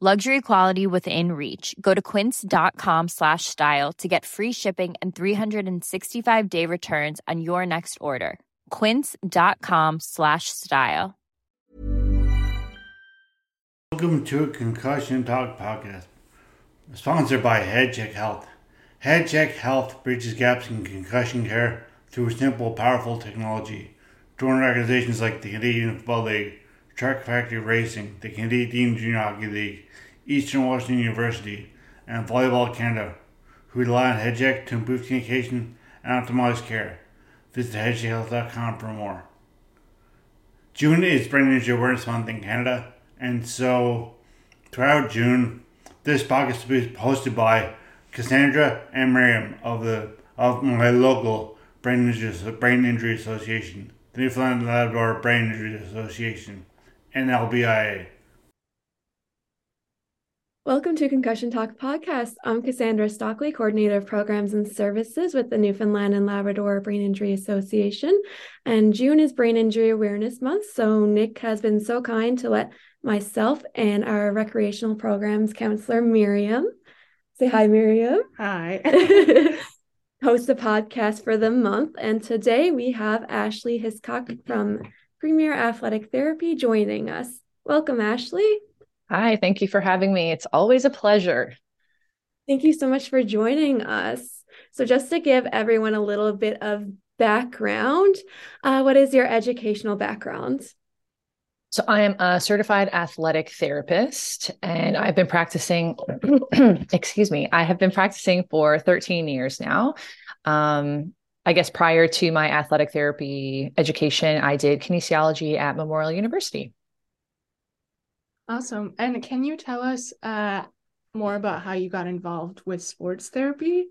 Luxury quality within reach. Go to quince.com slash style to get free shipping and 365 day returns on your next order. Quince.com slash style. Welcome to Concussion Talk podcast, sponsored by HeadCheck Health. HeadCheck Health bridges gaps in concussion care through simple, powerful technology. Join organizations like the Canadian Football League, Shark Factory Racing, the Canadian Junior Hockey League, Eastern Washington University, and Volleyball Canada, who rely on HeadCheck to improve communication and optimize care. Visit headcheckhealth.com for more. June is Brain Injury Awareness Month in Canada, and so throughout June, this podcast will be hosted by Cassandra and Miriam of the of my local Brain Injury, Brain Injury Association, the Newfoundland Labrador Brain Injury Association, NLBIA. Welcome to Concussion Talk podcast. I'm Cassandra Stockley, Coordinator of Programs and Services with the Newfoundland and Labrador Brain Injury Association. And June is Brain Injury Awareness Month. So Nick has been so kind to let myself and our recreational programs counselor Miriam say hi, Miriam. Hi. host a podcast for the month. And today we have Ashley Hiscock from Premier Athletic Therapy joining us. Welcome, Ashley. Hi, thank you for having me. It's always a pleasure. Thank you so much for joining us. So, just to give everyone a little bit of background, uh, what is your educational background? So, I am a certified athletic therapist and I've been practicing, excuse me, I have been practicing for 13 years now. Um, I guess prior to my athletic therapy education, I did kinesiology at Memorial University. Awesome. And can you tell us uh, more about how you got involved with sports therapy?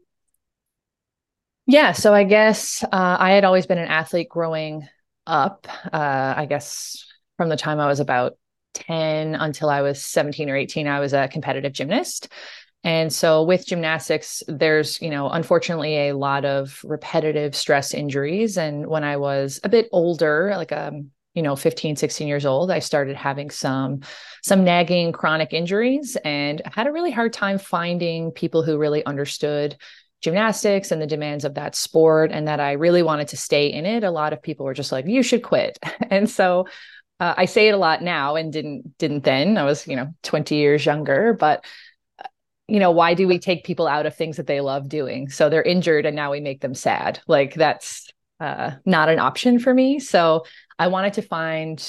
Yeah. So I guess uh, I had always been an athlete growing up. Uh, I guess from the time I was about 10 until I was 17 or 18, I was a competitive gymnast. And so with gymnastics, there's, you know, unfortunately a lot of repetitive stress injuries. And when I was a bit older, like um, you know 15 16 years old i started having some some nagging chronic injuries and had a really hard time finding people who really understood gymnastics and the demands of that sport and that i really wanted to stay in it. A lot of people were just like you should quit. And so uh, i say it a lot now and didn't didn't then. I was you know 20 years younger but you know why do we take people out of things that they love doing? So they're injured and now we make them sad. Like that's uh, not an option for me. So I wanted to find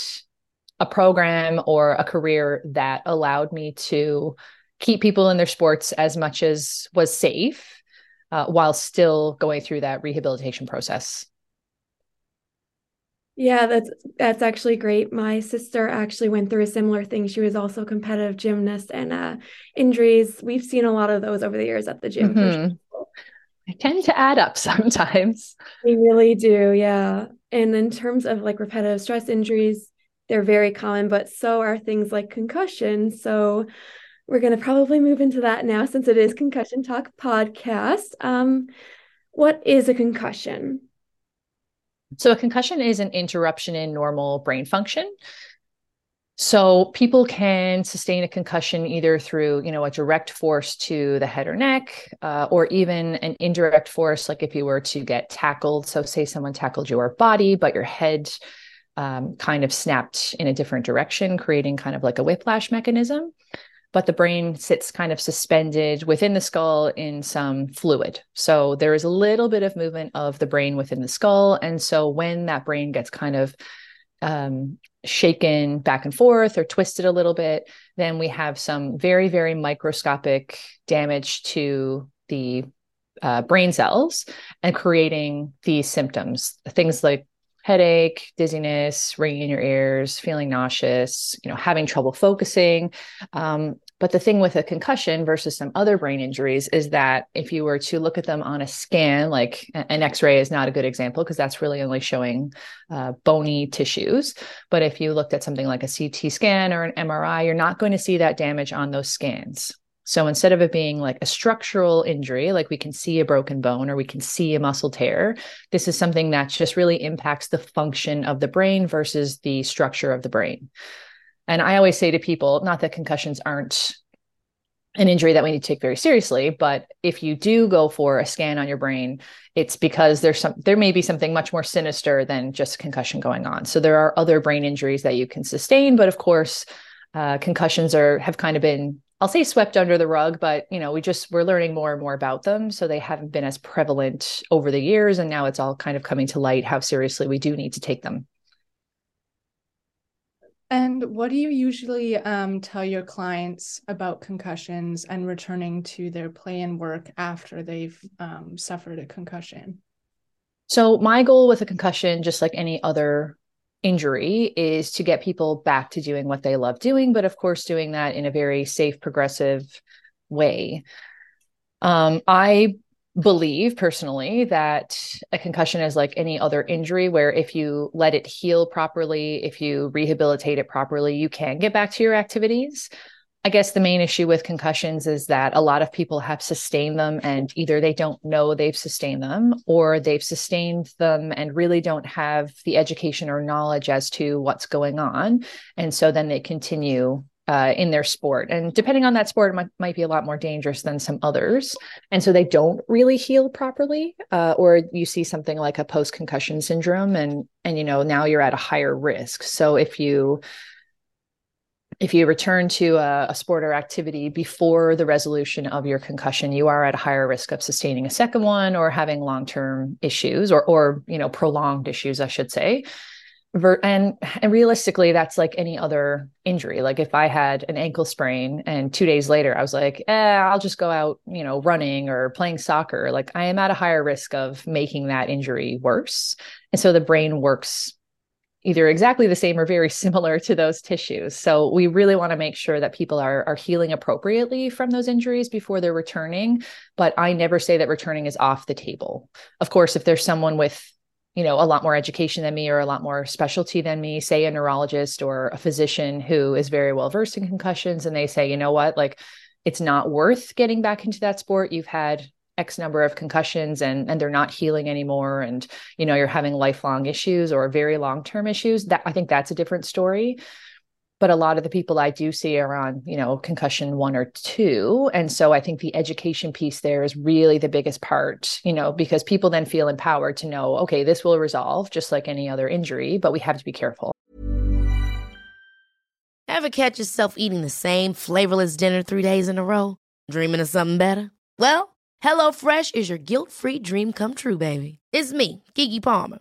a program or a career that allowed me to keep people in their sports as much as was safe uh, while still going through that rehabilitation process. Yeah, that's that's actually great. My sister actually went through a similar thing. She was also a competitive gymnast and uh, injuries. We've seen a lot of those over the years at the gym. Mm-hmm. They tend to add up sometimes. They really do, yeah. And in terms of like repetitive stress injuries, they're very common, but so are things like concussion. So we're going to probably move into that now since it is Concussion Talk podcast. Um, what is a concussion? So, a concussion is an interruption in normal brain function. So people can sustain a concussion either through, you know, a direct force to the head or neck, uh, or even an indirect force, like if you were to get tackled. So say someone tackled your body, but your head um, kind of snapped in a different direction, creating kind of like a whiplash mechanism. But the brain sits kind of suspended within the skull in some fluid. So there is a little bit of movement of the brain within the skull. And so when that brain gets kind of um, shaken back and forth or twisted a little bit, then we have some very, very microscopic damage to the uh, brain cells and creating these symptoms, things like headache, dizziness, ringing in your ears, feeling nauseous, you know, having trouble focusing. Um, but the thing with a concussion versus some other brain injuries is that if you were to look at them on a scan, like an x ray is not a good example because that's really only showing uh, bony tissues. But if you looked at something like a CT scan or an MRI, you're not going to see that damage on those scans. So instead of it being like a structural injury, like we can see a broken bone or we can see a muscle tear, this is something that just really impacts the function of the brain versus the structure of the brain. And I always say to people, not that concussions aren't an injury that we need to take very seriously, but if you do go for a scan on your brain, it's because there's some there may be something much more sinister than just concussion going on. So there are other brain injuries that you can sustain, but of course, uh, concussions are have kind of been I'll say swept under the rug, but you know, we just we're learning more and more about them. So they haven't been as prevalent over the years. And now it's all kind of coming to light how seriously we do need to take them. And what do you usually um, tell your clients about concussions and returning to their play and work after they've um, suffered a concussion? So, my goal with a concussion, just like any other injury is to get people back to doing what they love doing, but of course, doing that in a very safe, progressive way. Um, I believe personally that a concussion is like any other injury where if you let it heal properly, if you rehabilitate it properly, you can get back to your activities. I guess the main issue with concussions is that a lot of people have sustained them and either they don't know they've sustained them or they've sustained them and really don't have the education or knowledge as to what's going on. And so then they continue uh, in their sport. And depending on that sport, it might, might be a lot more dangerous than some others. And so they don't really heal properly, uh, or you see something like a post concussion syndrome, and and you know now you're at a higher risk. So if you if you return to a, a, sport or activity before the resolution of your concussion, you are at a higher risk of sustaining a second one or having long-term issues or, or you know, prolonged issues, I should say. And and realistically, that's like any other injury. Like if I had an ankle sprain and two days later I was like, eh, I'll just go out, you know, running or playing soccer. Like I am at a higher risk of making that injury worse. And so the brain works either exactly the same or very similar to those tissues. So we really want to make sure that people are are healing appropriately from those injuries before they're returning, but I never say that returning is off the table. Of course, if there's someone with you know a lot more education than me or a lot more specialty than me say a neurologist or a physician who is very well versed in concussions and they say you know what? Like it's not worth getting back into that sport. You've had x number of concussions and and they're not healing anymore and you know you're having lifelong issues or very long term issues. That i think that's a different story but a lot of the people i do see are on you know concussion one or two and so i think the education piece there is really the biggest part you know because people then feel empowered to know okay this will resolve just like any other injury but we have to be careful ever catch yourself eating the same flavorless dinner three days in a row dreaming of something better well HelloFresh is your guilt free dream come true, baby. It's me, Keke Palmer.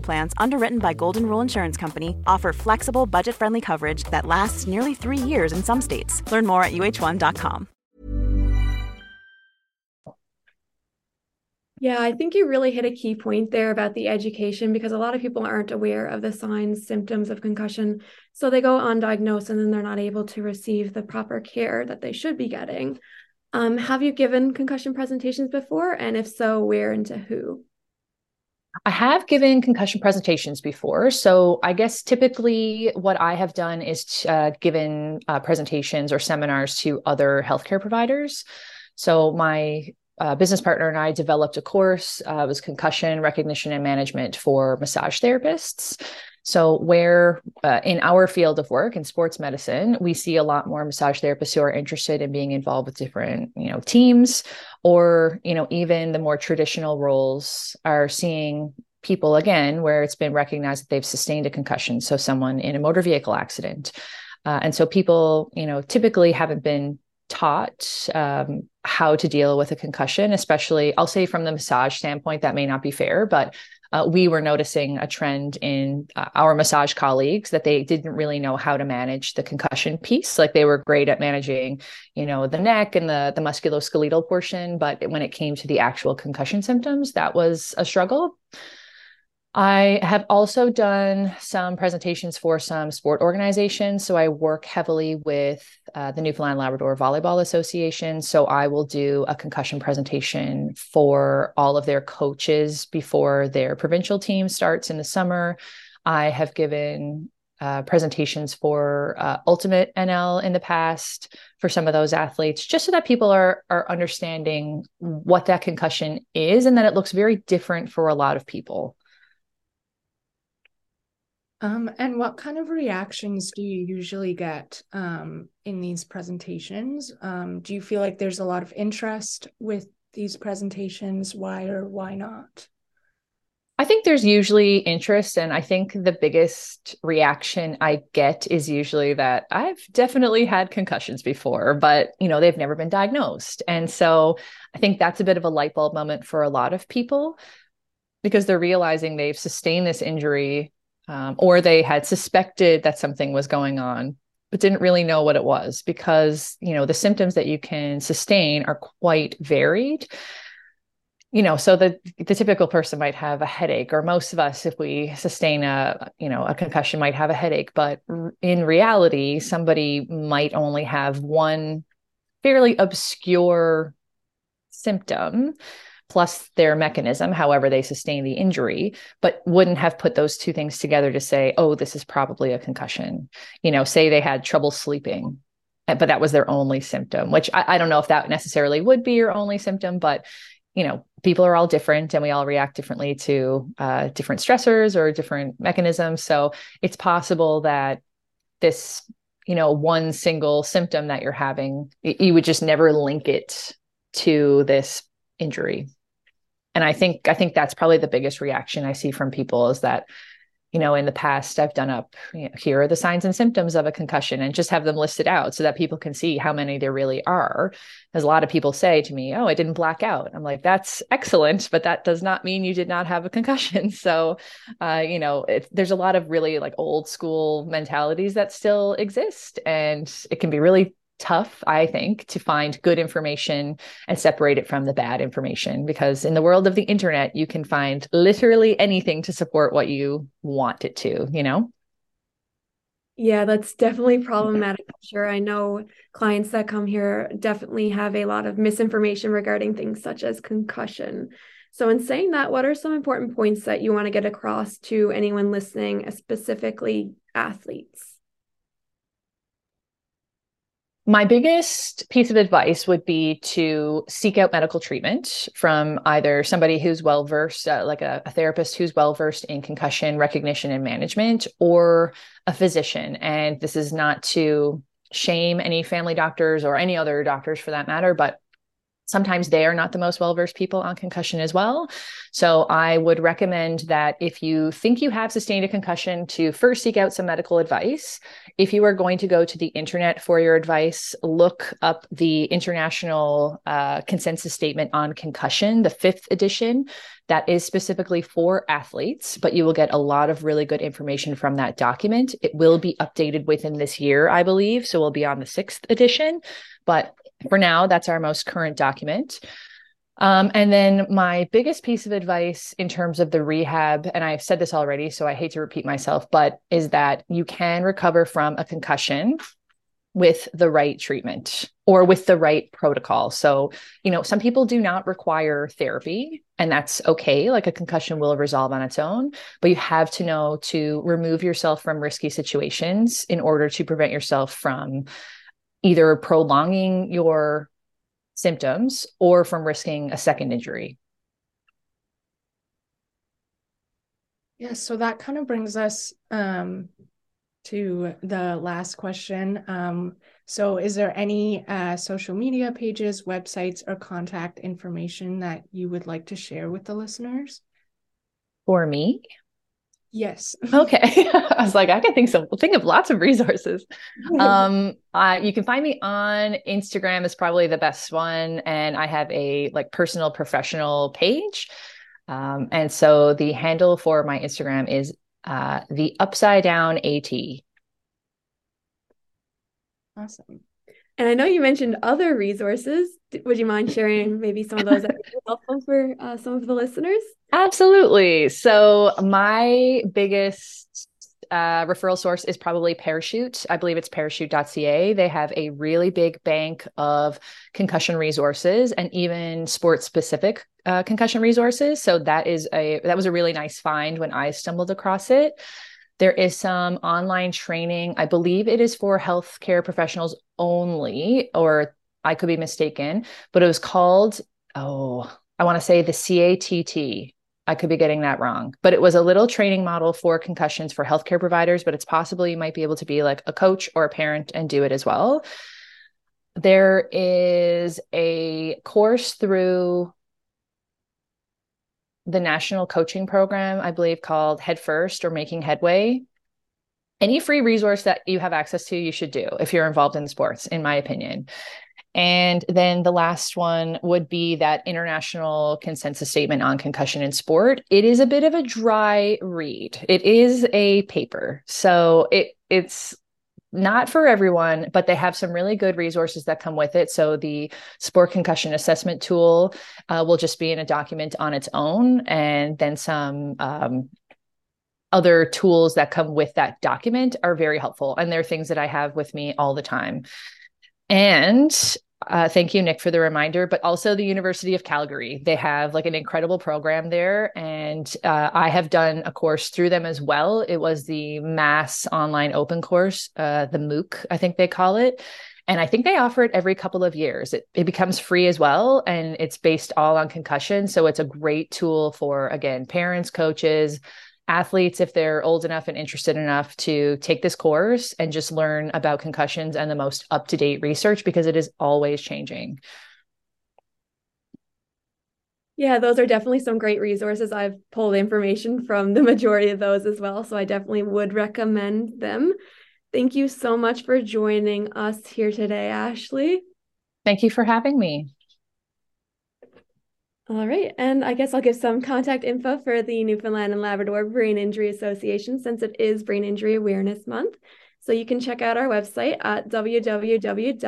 Plans, underwritten by Golden Rule Insurance Company, offer flexible, budget-friendly coverage that lasts nearly three years in some states. Learn more at uh1.com. Yeah, I think you really hit a key point there about the education because a lot of people aren't aware of the signs, symptoms of concussion. So they go undiagnosed and then they're not able to receive the proper care that they should be getting. Um, have you given concussion presentations before? And if so, where and to who? I have given concussion presentations before. So I guess typically what I have done is uh, given uh, presentations or seminars to other healthcare providers. So my uh, business partner and I developed a course. Uh, was concussion recognition and management for massage therapists. So, where uh, in our field of work in sports medicine, we see a lot more massage therapists who are interested in being involved with different, you know, teams, or you know, even the more traditional roles are seeing people again where it's been recognized that they've sustained a concussion. So, someone in a motor vehicle accident, uh, and so people, you know, typically haven't been taught um, how to deal with a concussion, especially I'll say from the massage standpoint, that may not be fair, but uh, we were noticing a trend in uh, our massage colleagues that they didn't really know how to manage the concussion piece. Like they were great at managing, you know, the neck and the the musculoskeletal portion, but when it came to the actual concussion symptoms, that was a struggle. I have also done some presentations for some sport organizations. So I work heavily with uh, the Newfoundland Labrador Volleyball Association. So I will do a concussion presentation for all of their coaches before their provincial team starts in the summer. I have given uh, presentations for uh, Ultimate NL in the past for some of those athletes, just so that people are are understanding what that concussion is and that it looks very different for a lot of people. Um, and what kind of reactions do you usually get um, in these presentations? Um, do you feel like there's a lot of interest with these presentations? Why or why not? I think there's usually interest, and I think the biggest reaction I get is usually that I've definitely had concussions before, but you know they've never been diagnosed, and so I think that's a bit of a light bulb moment for a lot of people because they're realizing they've sustained this injury um, or they had suspected that something was going on but didn't really know what it was because you know the symptoms that you can sustain are quite varied. You know so the the typical person might have a headache or most of us if we sustain a you know a concussion might have a headache but in reality somebody might only have one fairly obscure symptom plus their mechanism, however they sustain the injury, but wouldn't have put those two things together to say, oh, this is probably a concussion. You know, say they had trouble sleeping, eh, but that was their only symptom, which I, I don't know if that necessarily would be your only symptom, but you know, people are all different and we all react differently to uh, different stressors or different mechanisms. So it's possible that this, you know, one single symptom that you're having, you would just never link it to this injury and i think i think that's probably the biggest reaction i see from people is that you know in the past i've done up you know, here are the signs and symptoms of a concussion and just have them listed out so that people can see how many there really are. As a lot of people say to me oh i didn't black out. I'm like that's excellent but that does not mean you did not have a concussion. So uh, you know it, there's a lot of really like old school mentalities that still exist and it can be really tough, I think, to find good information and separate it from the bad information because in the world of the internet, you can find literally anything to support what you want it to, you know? Yeah, that's definitely problematic. I'm sure. I know clients that come here definitely have a lot of misinformation regarding things such as concussion. So, in saying that, what are some important points that you want to get across to anyone listening, specifically athletes? My biggest piece of advice would be to seek out medical treatment from either somebody who's well versed, uh, like a, a, therapist who's well versed in concussion recognition and management, or a physician. And this is not to shame any family doctors or any other doctors for that matter, but sometimes they are not the most well versed people on concussion as well. So I would recommend that if you think you have sustained a concussion, to first seek out some medical advice. If you are going to go to the internet for your advice, look up the International uh, Consensus Statement on Concussion, the fifth edition. That is specifically for athletes, but you will get a lot of really good information from that document. It will be updated within this year, I believe. So we'll be on the sixth edition. But for now, that's our most current document. Um, and then my biggest piece of advice in terms of the rehab, and I've said this already, so I hate to repeat myself, but is that you can recover from a concussion with the right treatment or with the right protocol. So, you know, some people do not require therapy, and that's okay. Like a concussion will resolve on its own, but you have to know to remove yourself from risky situations in order to prevent yourself from either prolonging your symptoms or from risking a second injury. Yeah, so that kind of brings us um, to the last question. Um, so, is there any uh, social media pages, websites, or contact information that you would like to share with the listeners? For me? Yes. okay. I was like, I can think some think of lots of resources. um, uh, you can find me on Instagram is probably the best one, and I have a like personal professional page. Um, and so the handle for my Instagram is uh, the Upside Down AT. Awesome. And I know you mentioned other resources. Would you mind sharing maybe some of those that would be helpful for uh, some of the listeners? Absolutely. So, my biggest uh, referral source is probably Parachute. I believe it's parachute.ca. They have a really big bank of concussion resources and even sports specific uh, concussion resources. So that is a that was a really nice find when I stumbled across it. There is some online training. I believe it is for healthcare professionals only, or I could be mistaken, but it was called, oh, I want to say the CATT. I could be getting that wrong, but it was a little training model for concussions for healthcare providers, but it's possible you might be able to be like a coach or a parent and do it as well. There is a course through the national coaching program, I believe called Head First or Making Headway. Any free resource that you have access to, you should do if you're involved in sports, in my opinion. And then the last one would be that international consensus statement on concussion in sport. It is a bit of a dry read. It is a paper. So it it's not for everyone, but they have some really good resources that come with it. So the sport concussion assessment tool uh, will just be in a document on its own, and then some um, other tools that come with that document are very helpful. And they're things that I have with me all the time. And uh, thank you, Nick, for the reminder. But also the University of Calgary. They have like an incredible program there. And uh, I have done a course through them as well. It was the Mass Online Open Course, uh, the MOOC, I think they call it. And I think they offer it every couple of years. It, it becomes free as well. And it's based all on concussion. So it's a great tool for, again, parents, coaches, athletes if they're old enough and interested enough to take this course and just learn about concussions and the most up-to-date research because it is always changing. Yeah those are definitely some great resources. I've pulled information from the majority of those as well so i definitely would recommend them. Thank you so much for joining us here today ashley. Thank you for having me all right. And I guess I'll give some contact info for the Newfoundland and Labrador Brain Injury Association since it is Brain Injury Awareness Month. So you can check out our website at www.nlbia.ca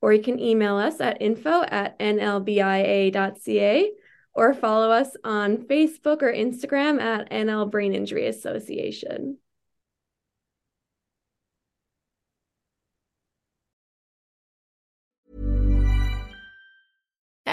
or you can email us at info at nlbia.ca or follow us on Facebook or Instagram at NL Brain Injury Association.